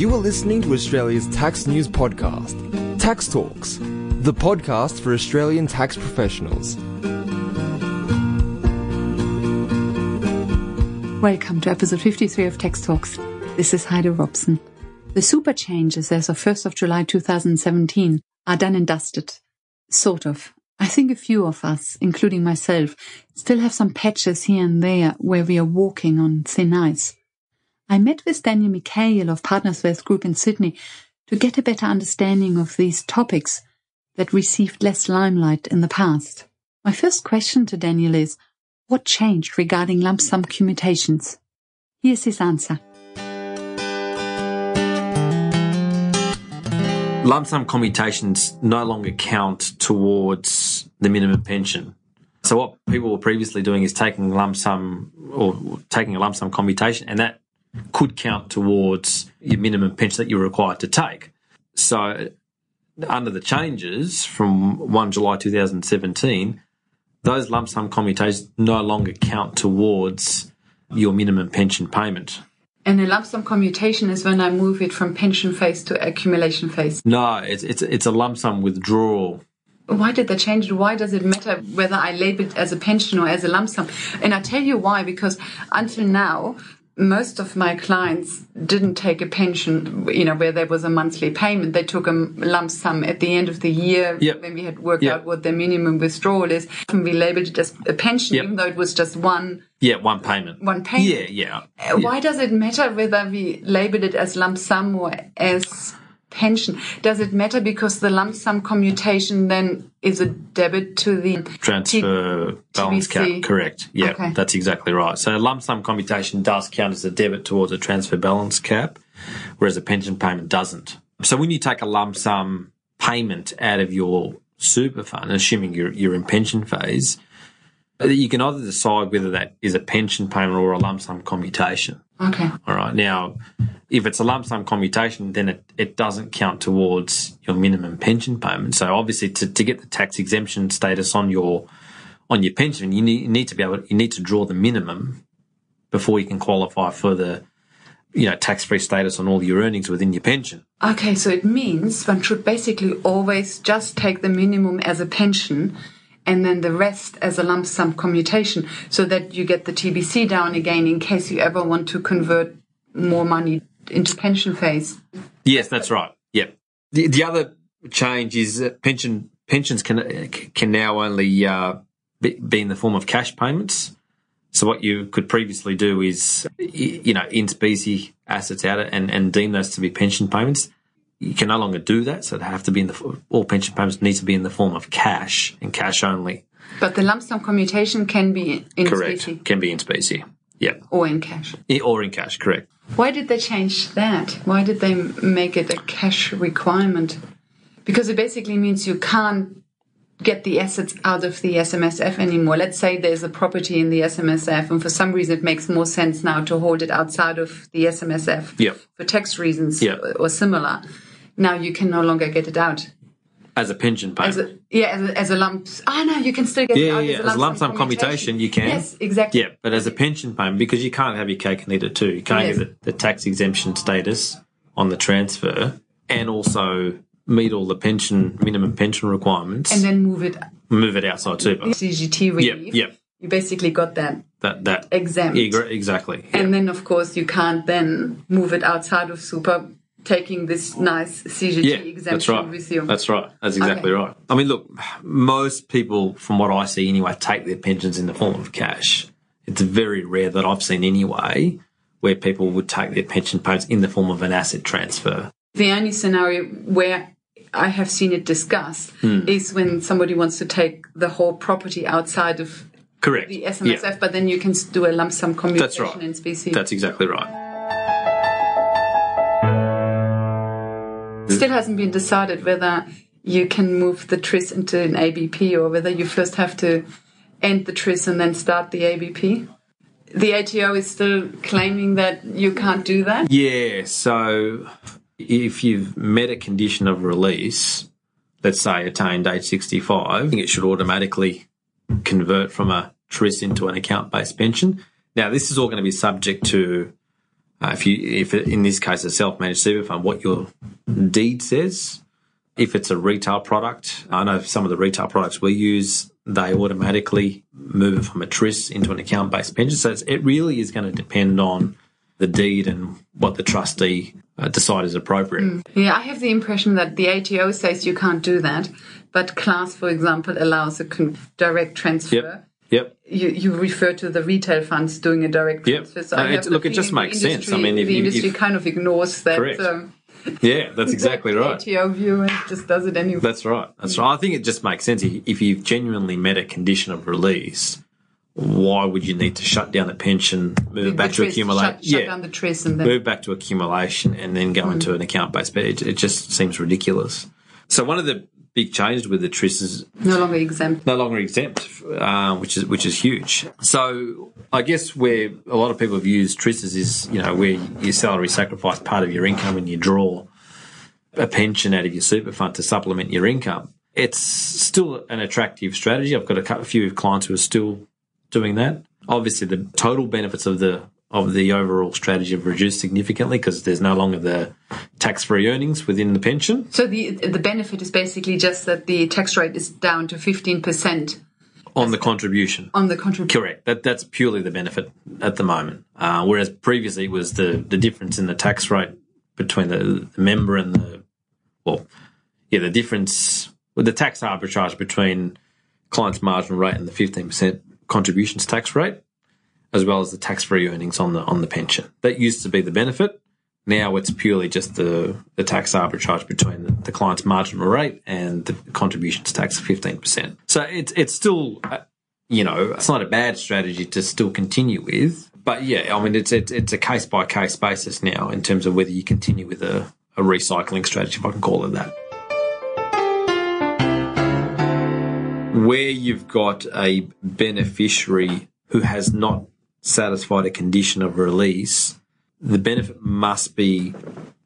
You are listening to Australia's tax news podcast, Tax Talks, the podcast for Australian tax professionals. Welcome to episode 53 of Tax Talks. This is Heide Robson. The super changes as of 1st of July 2017 are done and dusted. Sort of. I think a few of us, including myself, still have some patches here and there where we are walking on thin ice. I met with Daniel Mikhail of Partners Wealth Group in Sydney to get a better understanding of these topics that received less limelight in the past. My first question to Daniel is, what changed regarding lump sum commutations? Here's his answer. lump sum commutations no longer count towards the minimum pension. So what people were previously doing is taking lump sum or taking a lump sum commutation, and that could count towards your minimum pension that you're required to take. So under the changes from 1 July 2017, those lump sum commutations no longer count towards your minimum pension payment. And a lump sum commutation is when I move it from pension phase to accumulation phase. No, it's it's it's a lump sum withdrawal. Why did they change it? Why does it matter whether I label it as a pension or as a lump sum? And I tell you why, because until now, most of my clients didn't take a pension, you know, where there was a monthly payment. They took a lump sum at the end of the year yep. when we had worked yep. out what their minimum withdrawal is. And we labeled it as a pension, yep. even though it was just one. Yeah, one payment. One payment. Yeah, yeah. Uh, why does it matter whether we label it as lump sum or as pension. Does it matter because the lump sum commutation then is a debit to the transfer T- balance TBC. cap? Correct. Yeah, okay. that's exactly right. So lump sum commutation does count as a debit towards a transfer balance cap, whereas a pension payment doesn't. So when you take a lump sum payment out of your super fund, assuming you're, you're in pension phase, you can either decide whether that is a pension payment or a lump sum commutation. Okay. All right. Now, if it's a lump sum commutation, then it, it doesn't count towards your minimum pension payment. So obviously to, to get the tax exemption status on your on your pension, you need, you need to be able you need to draw the minimum before you can qualify for the you know tax free status on all your earnings within your pension. Okay, so it means one should basically always just take the minimum as a pension and then the rest as a lump sum commutation so that you get the TBC down again in case you ever want to convert more money into pension phase. Yes, that's right. Yep. The, the other change is that pension pensions can can now only uh, be, be in the form of cash payments. So what you could previously do is, you know, in specie assets out and, and deem those to be pension payments. You can no longer do that. So they have to be in the, all pension payments need to be in the form of cash and cash only. But the lump sum commutation can be in Correct. specie. Can be in specie. Yeah. Or in cash. Or in cash, correct. Why did they change that? Why did they make it a cash requirement? Because it basically means you can't get the assets out of the SMSF anymore. Let's say there's a property in the SMSF, and for some reason it makes more sense now to hold it outside of the SMSF yep. for tax reasons yep. or similar. Now you can no longer get it out. As a pension payment. As a, yeah, as a, as a lump. Oh, no, you can still get yeah, it out yeah, as a lump, as a lump sum sum commutation. You can. Yes, exactly. Yeah, but as a pension payment, because you can't have your cake and eat it too. You can't Yes. get the, tax exemption status on the transfer and also meet all the pension minimum pension requirements. And then move it move it outside super. CGT relief. yep. You basically got that That that exempt. Exactly. yeah. And then, of course, you can't then move it outside of super, taking this nice CGT yeah, exemption that's right. with you. That's right. That's exactly Okay. right. I mean, look, most people, from what I see anyway, take their pensions in the form of cash. It's very rare that I've seen anyway where people would take their pension payments in the form of an asset transfer. the only scenario where I have seen it discussed Hmm. is when somebody wants to take the whole property outside of Correct. the SMSF, Yeah, but then you can do a lump sum commutation That's right. in specie. that's exactly right. Still hasn't been decided whether you can move the TRIS into an ABP or whether you first have to end the TRIS and then start the ABP. The ATO is still claiming that you can't do that. Yeah, so if you've met a condition of release, let's say attained age 65, it should automatically convert from a TRIS into an account based pension. Now, this is all going to be subject to uh, if you if in this case a self-managed super fund, what your deed says. If it's a retail product, I know some of the retail products we use, they automatically move it from a TRIS into an account-based pension. So it really is going to depend on the deed and what the trustee uh, decide is appropriate. Mm. Yeah, I have the impression that the ATO says you can't do that, but class, for example, allows a direct transfer. Yep. Yep. You, you refer to the retail funds doing a direct transfer. Yep. So no, look, it just makes industry, sense. I mean, if, the industry if, kind of ignores that. Correct. Um, yeah, that's exactly right. ATO view and just does it anyway. That's right. That's right. I think it just makes sense if you've genuinely met a condition of release why would you need to shut down a pension, move it back to accumulation? Shut, shut yeah, down the TRIS and then move back to accumulation and then go mm. into an account based. But it, it, just seems ridiculous. So one of the big changes with the TRIS is no longer exempt. No longer exempt, uh, which is which is huge. So I guess where a lot of people have used TRISs is you know where your salary sacrifice part of your income and you draw a pension out of your super fund to supplement your income. It's still an attractive strategy. I've got a, a few clients who are still doing that. Obviously, the total benefits of the of the overall strategy have reduced significantly because there's no longer the tax-free earnings within the pension. So the the benefit is basically just that the tax rate is down to fifteen percent on the contribution. On the contribution, correct. That that's purely the benefit at the moment. Uh, whereas previously it was the the difference in the tax rate between the, the member and the well, yeah, the difference with the tax arbitrage between client's marginal rate and the fifteen percent contributions tax rate, as well as the tax-free earnings on the on the pension. That used to be the benefit. Now it's purely just the, the tax arbitrage between the, the client's marginal rate and the contributions tax of 15%. So it's, it's still, uh, you know, it's not a bad strategy to still continue with. But yeah, I mean, it's, it's, it's a case by case basis now in terms of whether you continue with a, a recycling strategy, if I can call it that. where you've got a beneficiary who has not satisfied a condition of release, the benefit must be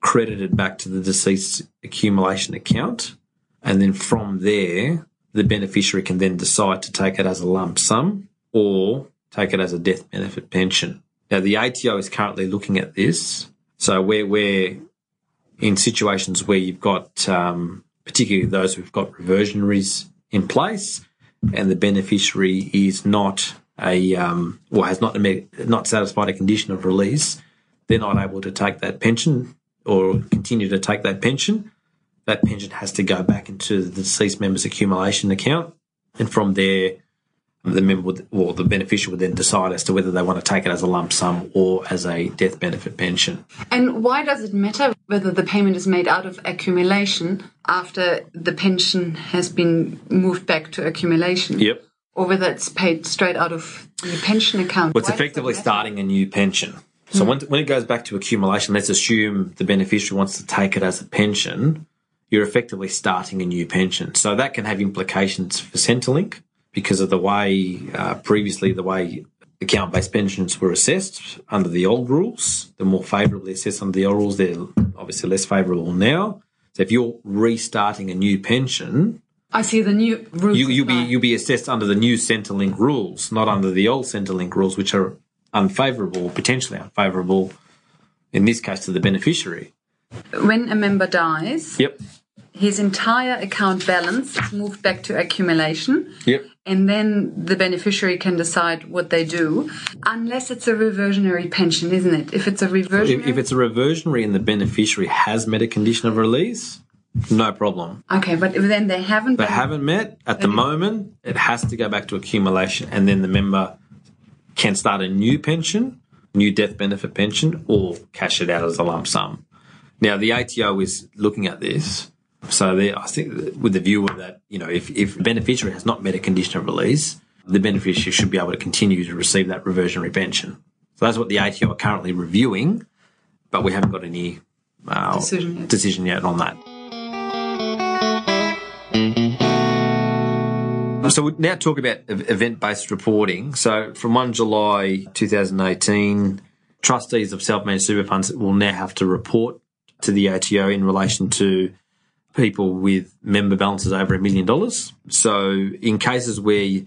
credited back to the deceased accumulation account. And then from there, the beneficiary can then decide to take it as a lump sum or take it as a death benefit pension. Now, the ATO is currently looking at this. So, where we're in situations where you've got, um, particularly those who've got reversionaries in place, and the beneficiary is not a um, or has not not satisfied a condition of release, they're not able to take that pension or continue to take that pension. That pension has to go back into the deceased member's accumulation account, and from there, the member would, or the beneficiary would then decide as to whether they want to take it as a lump sum or as a death benefit pension. And why does it matter whether the payment is made out of accumulation after the pension has been moved back to accumulation? Yep. Or whether it's paid straight out of the pension account? Well, it's why effectively starting a new pension. So mm. when, when it goes back to accumulation, let's assume the beneficiary wants to take it as a pension. You're effectively starting a new pension. So that can have implications for Centrelink because of the way uh, previously the way account based pensions were assessed under the old rules. They're more favourably assessed under the old rules. They're obviously less favourable now. So if you're restarting a new pension, I see the new rules. You, will be you'll be assessed under the new Centrelink rules, not under the old Centrelink rules, which are unfavourable, potentially unfavourable, in this case to the beneficiary. When a member dies, yep, his entire account balance is moved back to accumulation. Yep and then the beneficiary can decide what they do, unless it's a reversionary pension, isn't it? If it's a reversionary, if, if it's a reversionary and the beneficiary has met a condition of release, no problem. Okay, but then they haven't, they haven't met at the moment. It has to go back to accumulation, and then the member can start a new pension, new death benefit pension, or cash it out as a lump sum. Now the ATO is looking at this so there, I think with the view of that, you know, if, if beneficiary has not met a condition of release, the beneficiary should be able to continue to receive that reversionary pension. So that's what the ATO are currently reviewing, but we haven't got any uh, decision, yet. decision yet on that. So we now talk about event-based reporting. So from 1 July 2018, trustees of self-managed super funds will now have to report to the ATO in relation to people with member balances over a million dollars. So in cases where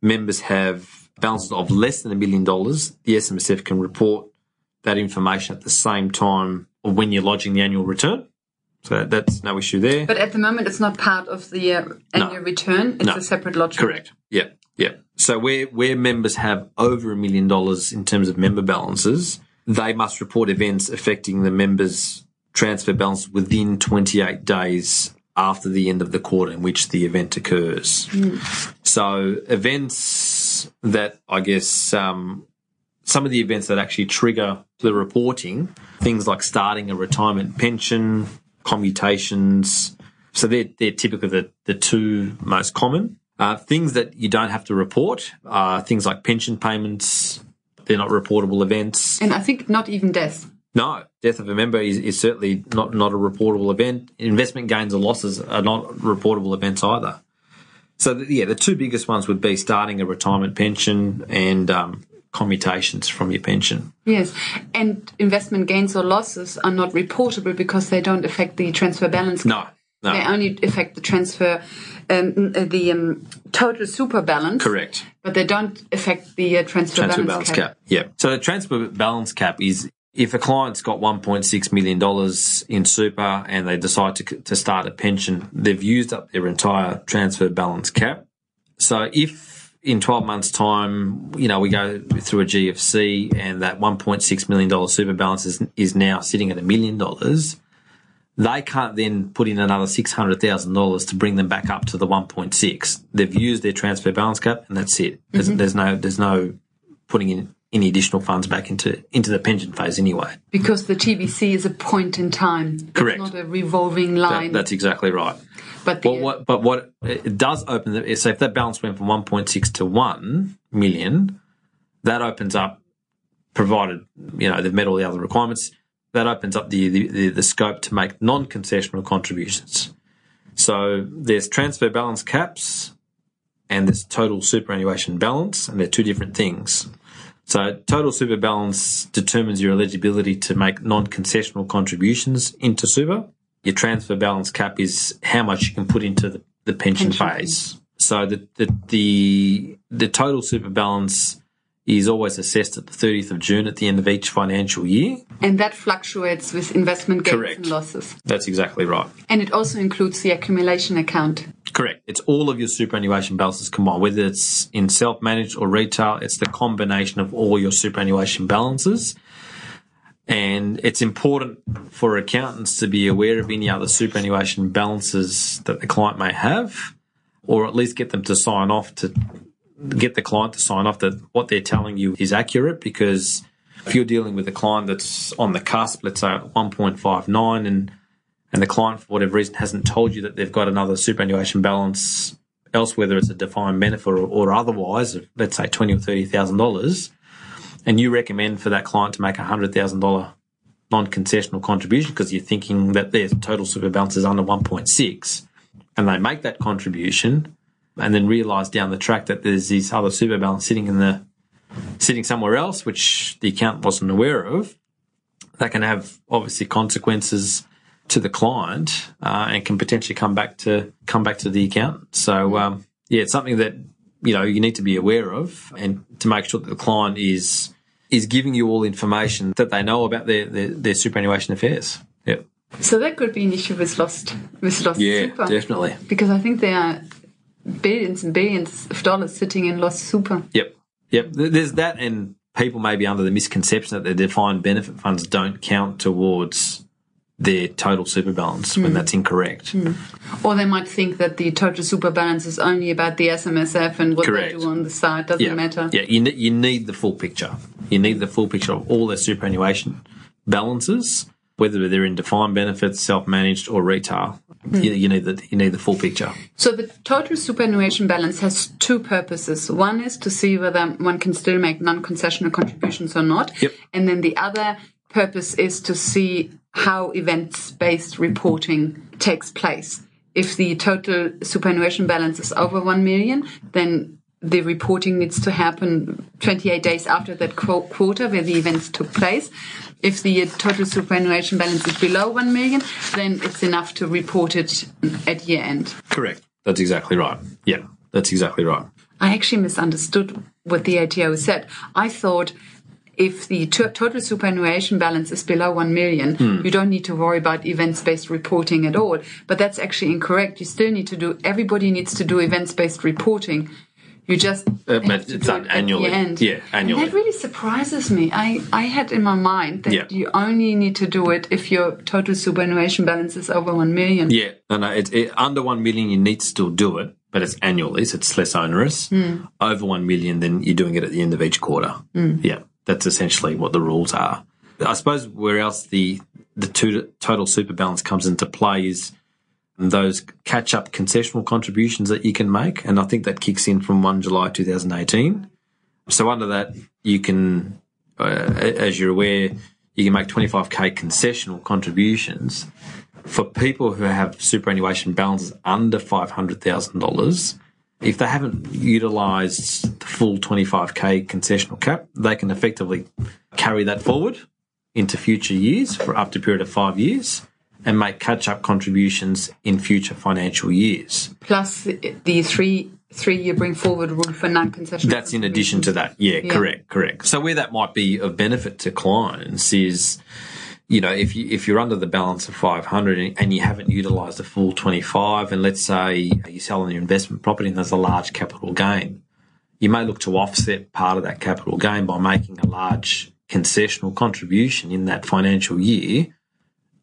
members have balances of less than a million dollars, the SMSF can report that information at the same time when you're lodging the annual return. So that's no issue there. But at the moment, it's not part of the uh, annual return. It's No. a separate lodgement. Correct. Yeah. Yeah. So where, where members have over a million dollars in terms of member balances, they must report events affecting the members' transfer balance within 28 days after the end of the quarter in which the event occurs. So events that I guess um, some of the events that actually trigger the reporting, things like starting a retirement pension, commutations. So they're, they're typically the, the two most common. Uh, things that you don't have to report are things like pension payments. They're not reportable events. And I think not even death. No, death of a member is, is certainly not, not a reportable event. Investment gains or losses are not reportable events either. So, the, yeah, the two biggest ones would be starting a retirement pension and um, commutations from your pension. Yes. And investment gains or losses are not reportable because they don't affect the transfer balance. No, no. They only affect the transfer, um, the um, total super balance. Correct. But they don't affect the uh, transfer, transfer balance, balance cap. cap. Yeah. So the transfer balance cap is if a client's got $1.6 million in super and they decide to, to start a pension, they've used up their entire transfer balance cap. So if in 12 months time, you know, we go through a GFC and that $1.6 million super balance is, is now sitting at a million dollars, they can't then put in another $600,000 to bring them back up to the 1.6. They've used their transfer balance cap and that's it. There's, mm-hmm. there's no, there's no putting in any additional funds back into, into the pension phase anyway. Because the TBC is a point in time. Correct. It's not a revolving That- line. that's exactly right. But the, But what, but what it does open, the, so if that balance went from 1.6 to 1 million, that opens up, provided, you know, they've met all the other requirements, that opens up the, the, the, the scope to make non-concessional contributions. So there's transfer balance caps and there's total superannuation balance, and they're two different things. So total super balance determines your eligibility to make non-concessional contributions into super. Your transfer balance cap is how much you can put into the, the pension, Pension phase. So the, the the the total super balance is always assessed at the 30th of June at the end of each financial year. and that fluctuates with investment gains Correct. and losses. That's exactly right. And it also includes the accumulation account. Correct. It's all of your superannuation balances combined, whether it's in self-managed or retail. It's the combination of all your superannuation balances. And it's important for accountants to be aware of any other superannuation balances that the client may have, or at least get them to sign off to get the client to sign off that what they're telling you is accurate because if you're dealing with a client that's on the cusp, let's say at 1.59 and and the client for whatever reason hasn't told you that they've got another superannuation balance else, whether it's a defined benefit or, or otherwise, let's say twenty or thirty thousand dollars, and you recommend for that client to make a hundred thousand dollar non-concessional contribution because you're thinking that their total super balance is under one point six, and they make that contribution, and then realise down the track that there's this other super balance sitting in the sitting somewhere else, which the accountant wasn't aware of, that can have obviously consequences to the client uh, and can potentially come back to come back to the accountant. So um, yeah, it's something that you know you need to be aware of and to make sure that the client is is giving you all information that they know about their their, their superannuation affairs. Yep. So that could be an issue with lost with lost Yeah, super. definitely. Because I think there are billions and billions of dollars sitting in lost super. Yep. Yep. There's that, and people may be under the misconception that the defined benefit funds don't count towards their total super balance when hmm. that's incorrect. Hmm. Or they might think that the total super balance is only about the SMSF and what Correct. they do on the side doesn't Yeah. matter. Yeah, you, ne- you need the full picture. You need the full picture of all their superannuation balances, whether they're in defined benefits, self-managed, or retail. Hmm. You, you need the you need the full picture. So the total superannuation balance has two purposes. One is to see whether one can still make non-concessional contributions or not. Yep. And then the other purpose is to see how events-based reporting takes place. If the total superannuation balance is over 1 million, then the reporting needs to happen 28 days after that quarter where the events took place. If the total superannuation balance is below 1 million, then it's enough to report it at year end. Correct. That's exactly right. Yeah, that's exactly right. I actually misunderstood what the ATO said. I thought if the to- total superannuation balance is below 1 million, Hmm. you don't need to worry about events-based reporting at all. But that's actually incorrect. You still need to do, everybody needs to do events-based reporting. You just Uh, have but to it's done it annually. Yeah, annually. And that really surprises me. I, I had in my mind that Yeah. you only need to do it if your total superannuation balance is over 1 million. Yeah, no, no. It's it, under one million, you need to still do it, but it's annually, so it's less onerous. Over one million, then you're doing it at the end of each quarter. Yeah, that's essentially what the rules are. I suppose where else the the two, total super balance comes into play is those catch up concessional contributions that you can make, and I think that kicks in from one July 2018. So under that, you can, uh, as you're aware, you can make 25k concessional contributions for people who have superannuation balances under $500,000. If they haven't utilised the full 25k concessional cap, they can effectively carry that forward into future years for up to a period of five years and make catch up contributions in future financial years. Plus the, the three three year bring forward rule for non concessional. That's in addition to that. Yeah, correct, correct. So where that might be of benefit to clients is, you know, if you if you're under the balance of 500 and you haven't utilised the full 25, and let's say you sell your investment property and there's a large capital gain, you may look to offset part of that capital gain by making a large concessional contribution in that financial year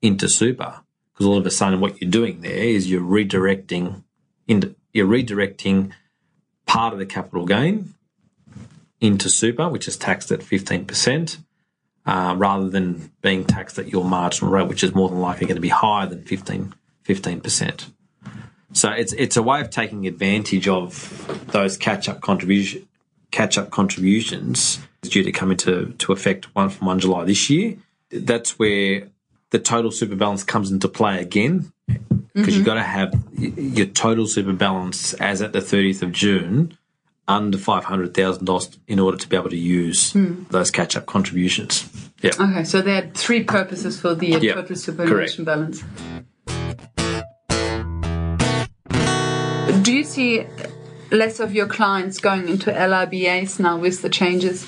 into super. Because all of a sudden, what you're doing there is you're redirecting into you're redirecting part of the capital gain into super, which is taxed at 15%, uh, rather than being taxed at your marginal rate, which is more than likely going to be higher than 15, 15%. So it's it's a way of taking advantage of those catch up contribution catch up contributions due to come into to effect one from one July this year. That's where the total super balance comes into play again because you've got to have your total super balance as at the 30th of June under $500,000 in order to be able to use hmm. those catch up contributions. Yeah. Okay, so there are three purposes for the Yeah, total superannuation balance. Do you see less of your clients going into LRBAs now with the changes?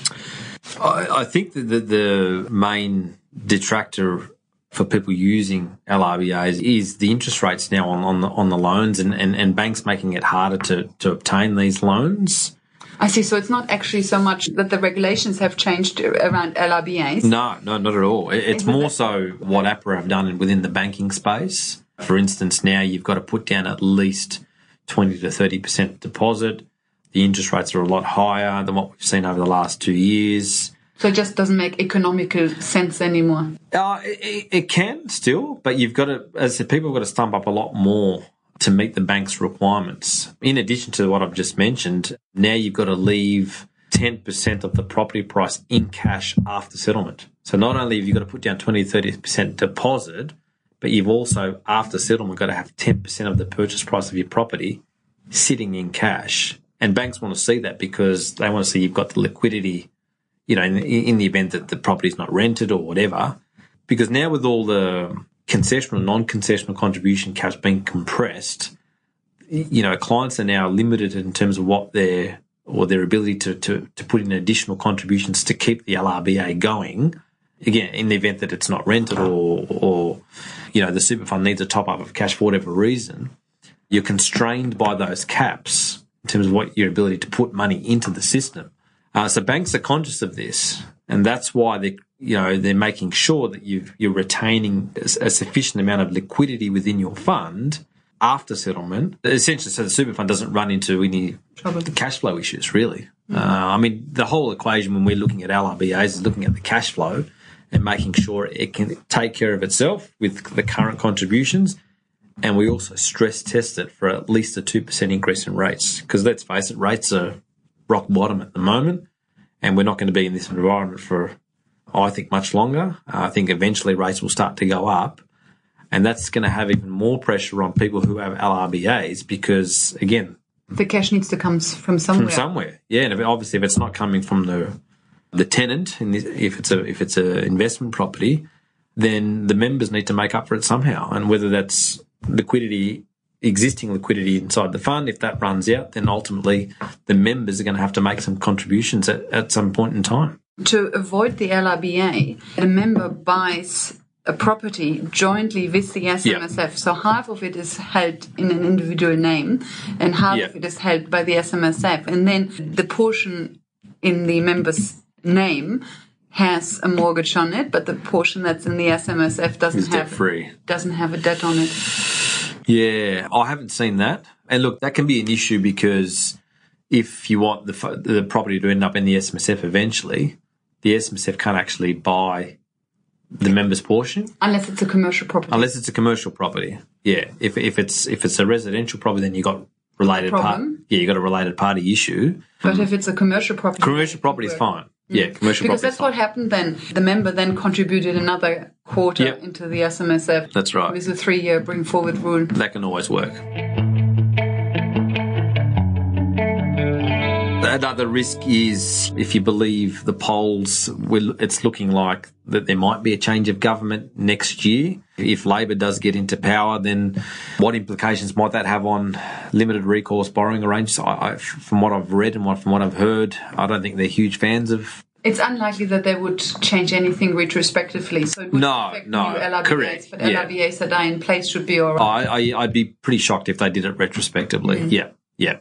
I, I think that the, the main detractor for people using LRBAs is the interest rates now on, on the on the loans and, and, and banks making it harder to, to obtain these loans. I see. So it's not actually so much that the regulations have changed around LRBAs. No, no, not at all. It's Isn't more it? so what APRA have done within the banking space. For instance, now you've got to put down at least 20 to 30% deposit. The interest rates are a lot higher than what we've seen over the last two years. So it just doesn't make economical sense anymore. Uh, it, it- can still, but you've got to, as said, people have got to stump up a lot more to meet the bank's requirements. In addition to what I've just mentioned, now you've got to leave 10% of the property price in cash after settlement. So not only have you got to put down 20 30% deposit, but you've also, after settlement, got to have 10% of the purchase price of your property sitting in cash. And banks want to see that because they want to see you've got the liquidity you know, in, in the event that the property is not rented or whatever. Because now with all the concessional non-concessional contribution caps being compressed, you know, clients are now limited in terms of what their or their ability to, to, to put in additional contributions to keep the LRBA going. Again, in the event that it's not rented or, or, you know, the super fund needs a top up of cash for whatever reason, you're constrained by those caps in terms of what your ability to put money into the system. Uh, so banks are conscious of this, and that's why they, you know, they're making sure that you you're retaining a, a sufficient amount of liquidity within your fund after settlement. Essentially, so the super fund doesn't run into any cash flow issues. Really, uh, I mean, the whole equation when we're looking at LRBAs is looking at the cash flow and making sure it can take care of itself with the current contributions. And we also stress test it for at least a 2% increase in rates. Because let's face it, rates are rock bottom at the moment, and we're not going to be in this environment for, I think, much longer. Uh, I think eventually rates will start to go up, and that's going to have even more pressure on people who have LRBAs because, again, The cash needs to come from somewhere. from somewhere, yeah, and if, obviously if it's not coming from the the tenant, and if it's a if it's a investment property, then the members need to make up for it somehow, and whether that's liquidity existing liquidity inside the fund. If that runs out, then ultimately the members are going to have to make some contributions at, at some point in time. to avoid the LRBA, a member buys a property jointly with the SMSF. So half of it is held in an individual name and half Yeah. of it is held by the SMSF. And then the portion in the member's name has a mortgage on it, but the portion that's in the SMSF doesn't have free. doesn't have a debt on it. Yeah, I haven't seen that. And look, that can be an issue because if you want the the property to end up in the SMSF eventually, the SMSF can't actually buy the member's portion Unless it's a commercial property. unless it's a commercial property. Yeah, if if it's if it's a residential property, then you got related part. Yeah, you got a related party issue. but if it's a commercial property, Commercial property is fine. Yeah, commercial Because property. Because that's what happened then. The member then contributed another quarter Yep. into the SMSF. That's right. With a three year bring forward rule. that can always work. Another risk is if you believe the polls, it's looking like that there might be a change of government next year. If Labor does get into power, then what implications might that have on limited recourse borrowing arrangements? I, I, from what I've read and what, from what I've heard, I don't think they're huge fans of It's unlikely that they would change anything retrospectively. So it No, no, new LRBAs, correct, but yeah. LRBAs that are in place should be all right. I, I, I'd be pretty shocked if they did it retrospectively. Mm. Yeah, yeah.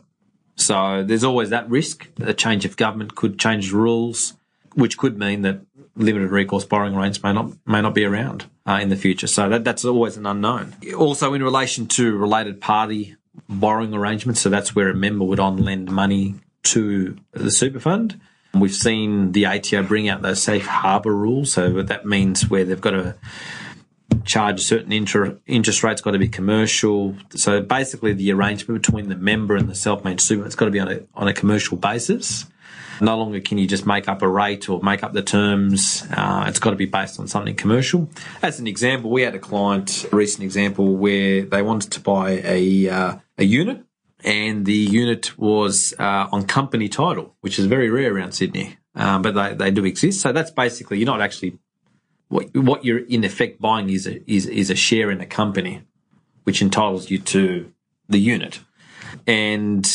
So there's always that risk. A change of government could change rules, which could mean that limited recourse borrowing arrangements may not may not be around uh, in the future. So that that's always an unknown. Also, in relation to related party borrowing arrangements, so that's where a member would on lend money to the super fund. We've seen the ATO bring out those safe harbour rules. So that means where they've got to charge certain inter- interest rate's got to be commercial. So basically, the arrangement between the member and the self-managed super it's got to be on a on a commercial basis. No longer can you just make up a rate or make up the terms. Uh, it's got to be based on something commercial. As an example, we had a client, a recent example, where they wanted to buy a uh, a unit, and the unit was uh, on company title, which is very rare around Sydney, um, but they, they do exist. So that's basically you're not actually what what you're in effect buying is a, is is a share in a company, which entitles you to the unit, and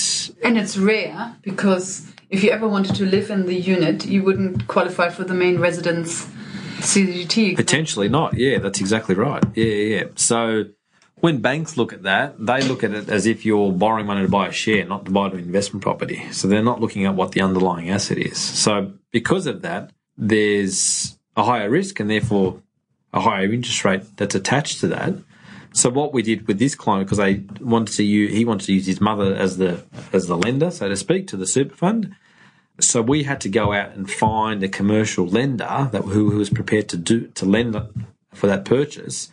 And it's rare because if you ever wanted to live in the unit, you wouldn't qualify for the main residence CGT. potentially not. Yeah, that's exactly right. Yeah. yeah. So when banks look at that, they look at it as if you're borrowing money to buy a share, not to buy an investment property. So they're not looking at what the underlying asset is. So because of that, there's a higher risk and therefore a higher interest rate that's attached to that. So what we did with this client, because they wanted to use, he wanted to use his mother as the as the lender, so to speak, to the super fund. So we had to go out and find a commercial lender that who, who was prepared to do to lend for that purchase,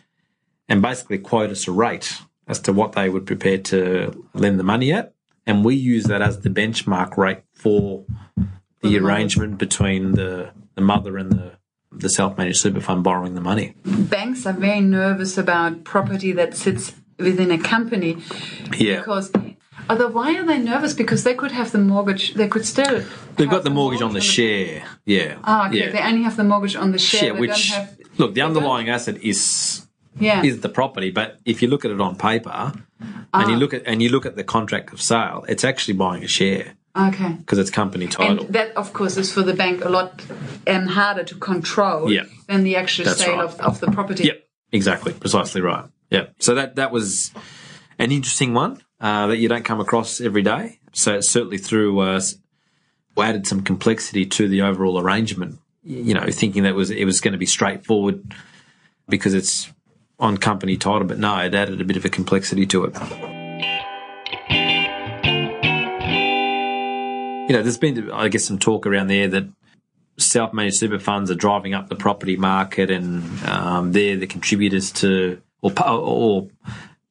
and basically quote us a rate as to what they would prepare to lend the money at, and we use that as the benchmark rate for the arrangement between the the mother and the the self-managed super fund borrowing the money. Banks are very nervous about property that sits within a company Yeah. because. Although, why are they nervous? Because they could have the mortgage. They could still. They've have got the mortgage on the share. Yeah. Ah, okay. Yeah. They only have the mortgage on the share. Which don't have. look, the underlying asset is Yeah. is the property, but if you look at it on paper and you look at and you look at the contract of sale, it's actually buying a share okay. because it's company And title. that, of course, is for the bank a lot um, harder to control Yeah. than the actual That's sale right. of, of the property. Yep, exactly, precisely right. Yep. So that that was an interesting one uh, that you don't come across every day. So it certainly threw uh, added some complexity to the overall arrangement. You know, thinking that was it was going to be straightforward because it's on company title, but no, it added a bit of a complexity to it. You know, there's been, I guess, some talk around there that self-managed super funds are driving up the property market, and um, they're the contributors to, or or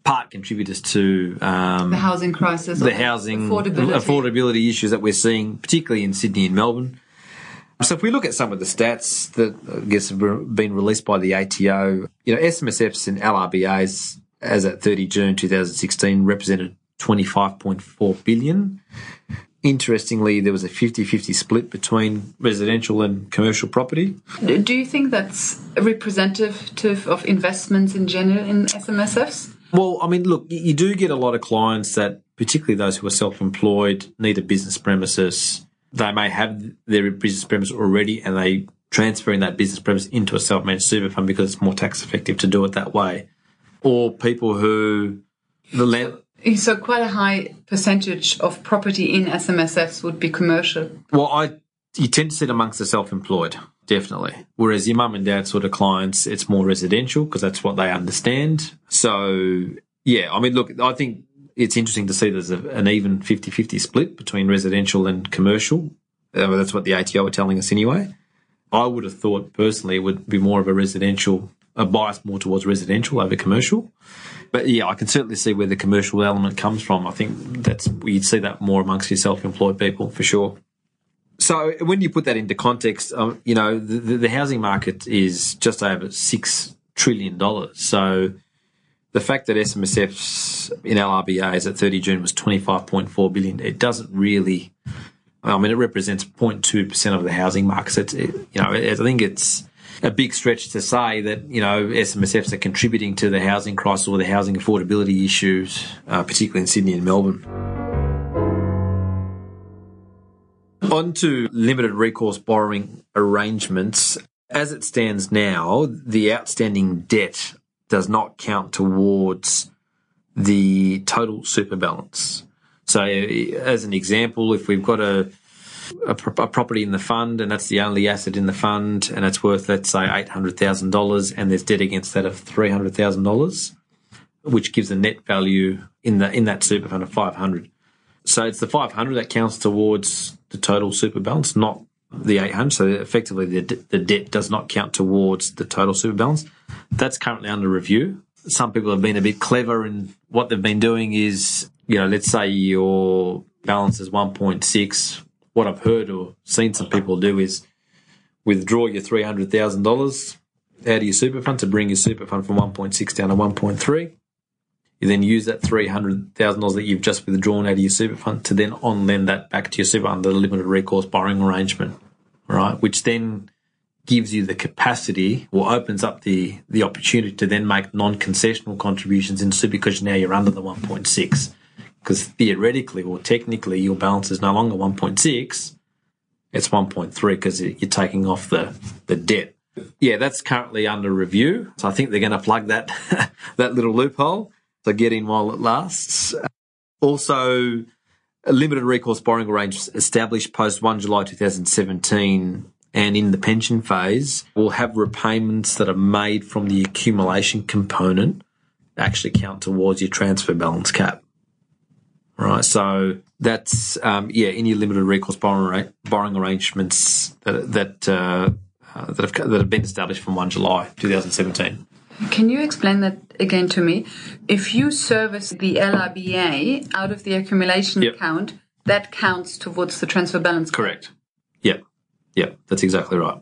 part contributors to um, The housing crisis. the housing affordability. affordability issues that we're seeing, particularly in Sydney and Melbourne. So if we look at some of the stats that I guess have been released by the ATO, you know, SMSFs and LRBAs as at 30 June 2016 represented 25.4 billion. Interestingly, there was a 50-50 split between residential and commercial property. Do you think that's representative of investments in general in SMSFs? Well, I mean, look, you do get a lot of clients that, particularly those who are self-employed, need a business premises. They may have their business premise already and they transferring that business premise into a self-managed super fund because it's more tax effective to do it that way. Or people who the land, So quite a high percentage of property in SMSFs would be commercial. well, I you tend to see it amongst the self-employed, definitely. Whereas your mum and dad sort of clients, it's more residential because that's what they understand. So yeah, I mean, look, I think it's interesting to see there's a, an even 50-50 split between residential and commercial. Uh, that's what the ATO are telling us anyway. I would have thought personally it would be more of a residential, a bias more towards residential over commercial. But yeah, I can certainly see where the commercial element comes from. I think that's you'd see that more amongst your self-employed people for sure. So when you put that into context, um, you know the, the, housing market is just over six trillion dollars. So the fact that SMSFs in LRBAs at 30 June was 25.4 billion, it doesn't really. I mean, it represents 0.2 percent of the housing market. So it's, it, you know, I think it's a big stretch to say that you know SMSFs are contributing to the housing crisis or the housing affordability issues, uh, particularly in Sydney and Melbourne. On to limited recourse borrowing arrangements. As it stands now, the outstanding debt does not count towards the total super balance. So, as an example, if we've got a, a, a property in the fund and that's the only asset in the fund and it's worth, let's say, $800,000 and there's debt against that of $300,000, which gives a net value in the in that super fund of 500. So it's the 500 that counts towards the total super balance, not the 800. So effectively, the, the debt does not count towards the total super balance. That's currently under review. Some people have been a bit clever in what they've been doing is, you know, let's say your balance is 1.6. What I've heard or seen some people do is withdraw your $300,000 out of your super fund to bring your super fund from 1.6 down to 1.3. You then use that three hundred thousand dollars that you've just withdrawn out of your super fund to then on lend that back to your super under the limited recourse borrowing arrangement, right? Which then gives you the capacity or opens up the the opportunity to then make non-concessional contributions in super because now you're under the one point six. Because theoretically or technically your balance is no longer one point six, it's one point three because you're taking off the the debt. Yeah, that's currently under review. So I think they're going to plug that that little loophole. So get in while it lasts. Also, limited recourse borrowing arrangements established post 1 July 2017 and in the pension phase will have repayments that are made from the accumulation component actually count towards your transfer balance cap. Right, so that's um, yeah, any limited recourse borrowing, borrowing arrangements that that uh, uh, that have that have been established from one July 2017. Can you explain that again to me? If you service the LRBA out of the accumulation Yep. account, that counts towards the transfer balance. Correct. Yep. Yep. That's exactly right.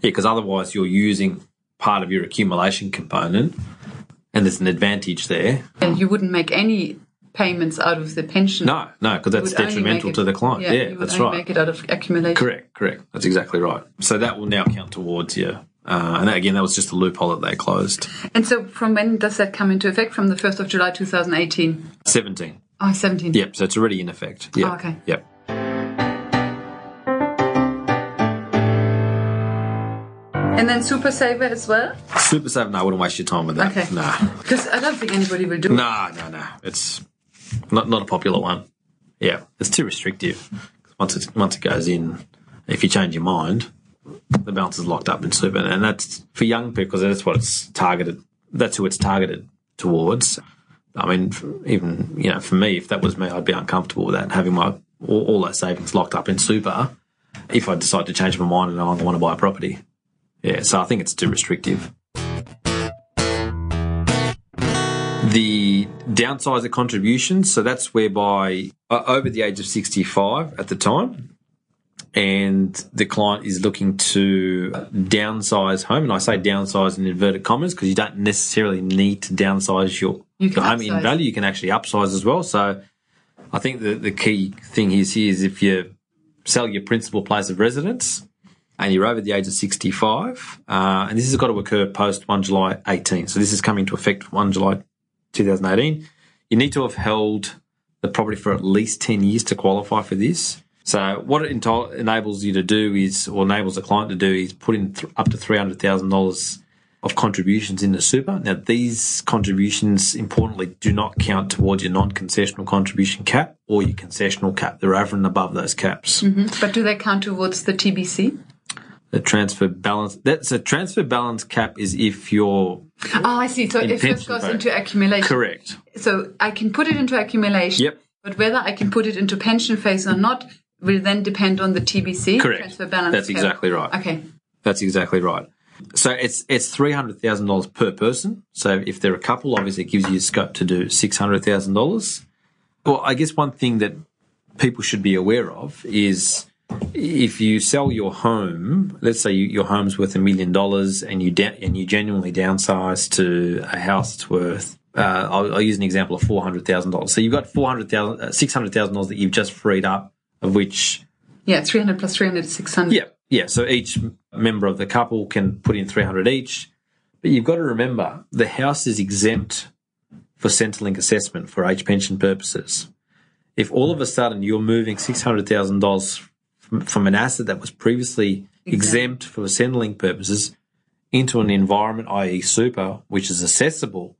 Yeah, because otherwise you're using part of your accumulation component, and there's an advantage there. And you wouldn't make any payments out of the pension. No, no, because that's You would only detrimental make to the client. Yeah, you would that's only right. Make it out of accumulation. Correct, correct. That's exactly right. So that will now count towards you. Uh, and again, that was just a loophole that they closed. And so, from when does that come into effect? From the first of July, two thousand eighteen. 17. Oh, 17. Yep, so it's already in effect. Yep. Oh, okay. Yep. And then Super Saver as well? Super Saver, no, I wouldn't waste your time with that. Okay. No. Because I don't think anybody will do it. No, no, no. It's not not a popular one. Yeah, it's too restrictive. Once it once it goes in, if you change your mind, the balance is locked up in super, and that's for young people because that's what it's targeted. That's who it's targeted towards. I mean, even you know, for me, if that was me, I'd be uncomfortable with that having my all, all that savings locked up in super. If I decide to change my mind and I want to buy a property, yeah. So I think it's too restrictive. the downsizer contributions. So that's whereby uh, over the age of 65 at the time, and the client is looking to downsize home. And I say downsize in inverted commas because you don't necessarily need to downsize your, You your home in value. You can actually upsize as well. So I think the, the key thing is here is if you sell your principal place of residence and you're over the age of 65, uh, and this has got to occur post 1 July 18. So this is coming to effect 1 July 2018. You need to have held the property for at least 10 years to qualify for this. So what it enables you to do is, or enables the client to do, is put in th- up to three hundred thousand dollars of contributions into super. Now these contributions, importantly, do not count towards your non-concessional contribution cap or your concessional cap. They're over and above those caps. Mm-hmm. But do they count towards the TBC? The transfer balance. That's a transfer balance cap is if you're Oh, I see. So if this goes fund. into accumulation. correct. So I can put it into accumulation. Yep. But whether I can put it into pension phase or not will then depend on the TBC. Correct. Transfer balance. That's cap. exactly right. Okay. That's exactly right. So it's it's three hundred thousand dollars per person. So if they're a couple, obviously it gives you scope to do six hundred thousand dollars. Well, I guess one thing that people should be aware of is if you sell your home, let's say you, your home's worth a million dollars and you da- and you genuinely downsize to a house that's worth. Uh, I'll, I'll use an example of four hundred thousand dollars. So you've got four hundred thousand, uh, six hundred thousand dollars that you've just freed up, of which Yeah, 300 plus 300 is 600. yeah, yeah. So each member of the couple can put in 300 each. But you've got to remember the house is exempt for Centrelink assessment for age pension purposes. If all of a sudden you're moving $600,000 from, from an asset that was previously exempt for Centrelink purposes into an environment, i.e., super, which is accessible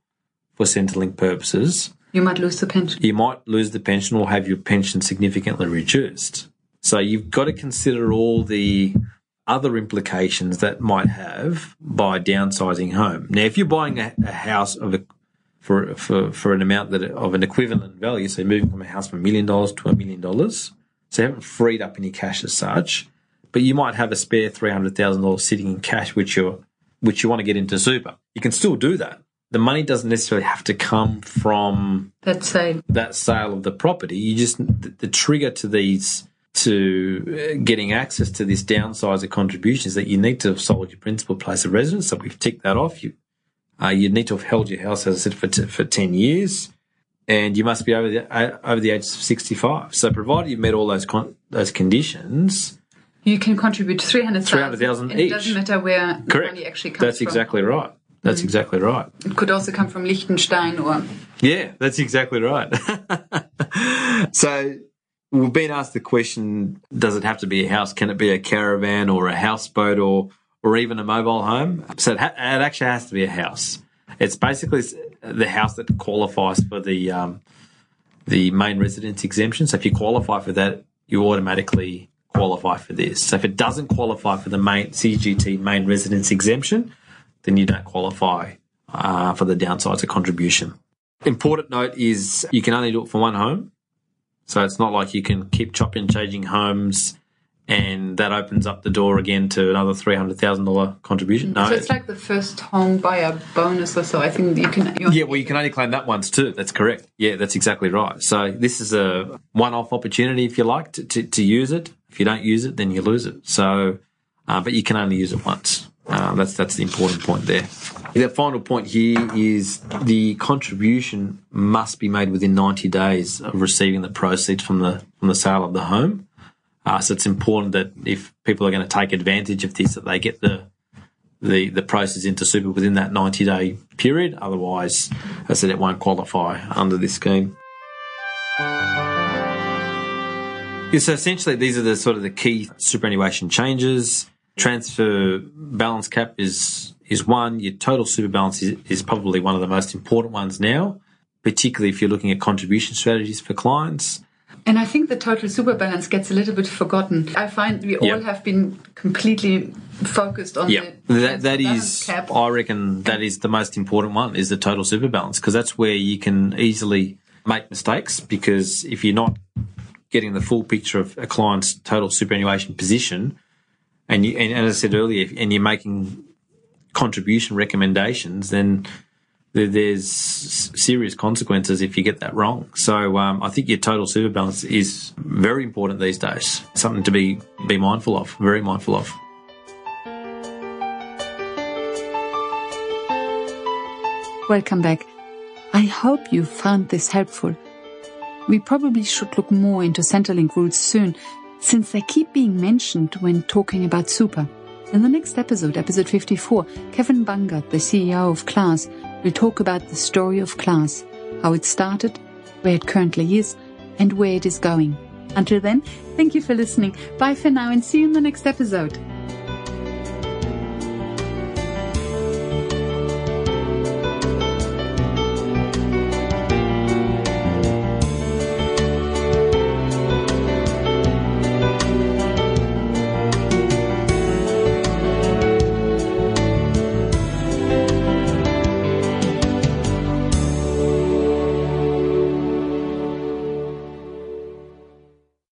for Centrelink purposes, You might lose the pension. you might lose the pension or have your pension significantly reduced. So you've got to consider all the other implications that might have by downsizing home. Now, if you're buying a, a house of a for, for for an amount that of an equivalent value, so moving from a house from a million dollars to a million dollars, so you haven't freed up any cash as such, but you might have a spare three hundred thousand dollars sitting in cash, which you're which you want to get into super. You can still do that. The money doesn't necessarily have to come from Let's say. that sale of the property. You just the, the trigger to these to uh, getting access to this downsizer contribution is that you need to have sold your principal place of residence. So we've ticked that off. You uh, you need to have held your house, as I said, for t- for ten years, and you must be over the uh, over the age of sixty five. So provided you've met all those con- those conditions, You can contribute 300,000. 300,000 and It doesn't matter where the correct. money actually comes from. That's from. exactly right. That's exactly right. It could also come from Liechtenstein or. Yeah, that's exactly right. so we've been asked the question: Does it have to be a house? Can it be a caravan or a houseboat or or even a mobile home? So it, ha- it actually has to be a house. It's basically the house that qualifies for the um, the main residence exemption. So if you qualify for that, you automatically qualify for this. So if it doesn't qualify for the main CGT main residence exemption, then you don't qualify uh, for the downsizer contribution. Important note is you can only do it for one home. So it's not like you can keep chopping, changing homes and that opens up the door again to another $300,000 contribution. No. So it's like the first home buyer bonus or so. I think you can. Yeah, well, you can only claim that once too. That's correct. Yeah, that's exactly right. So this is a one-off opportunity, if you like, to, to, to use it. If you don't use it, then you lose it. So, uh, but you can only use it once. Uh, that's that's the important point there. The final point here is the contribution must be made within 90 days of receiving the proceeds from the from the sale of the home. Uh, so it's important that if people are going to take advantage of this, that they get the the the process into super within that 90 day period. Otherwise, I said, it won't qualify under this scheme. Yeah, so essentially, these are the sort of the key superannuation changes. Transfer balance cap is is one. Your total super balance is, is probably one of the most important ones now, particularly if you're looking at contribution strategies for clients. And I think the total super balance gets a little bit forgotten. I find we all Yep. have been completely focused on the that that is, cap. I reckon, that is the most important one is the total super balance because that's where you can easily make mistakes because if you're not getting the full picture of a client's total superannuation position, and you and, as I said earlier, and you're making contribution recommendations, then there's serious consequences if you get that wrong. So um, I think your total super balance is very important these days. Something to be be mindful of, very mindful of. Welcome back. I hope you found this helpful. We probably should look more into Centrelink rules soon, since they keep being mentioned when talking about super. In the next episode, episode 54, Kevin Bungard, the CEO of Class, will talk about the story of Class, how it started, where it currently is, and where it is going. Until then, thank you for listening. Bye for now and see you in the next episode.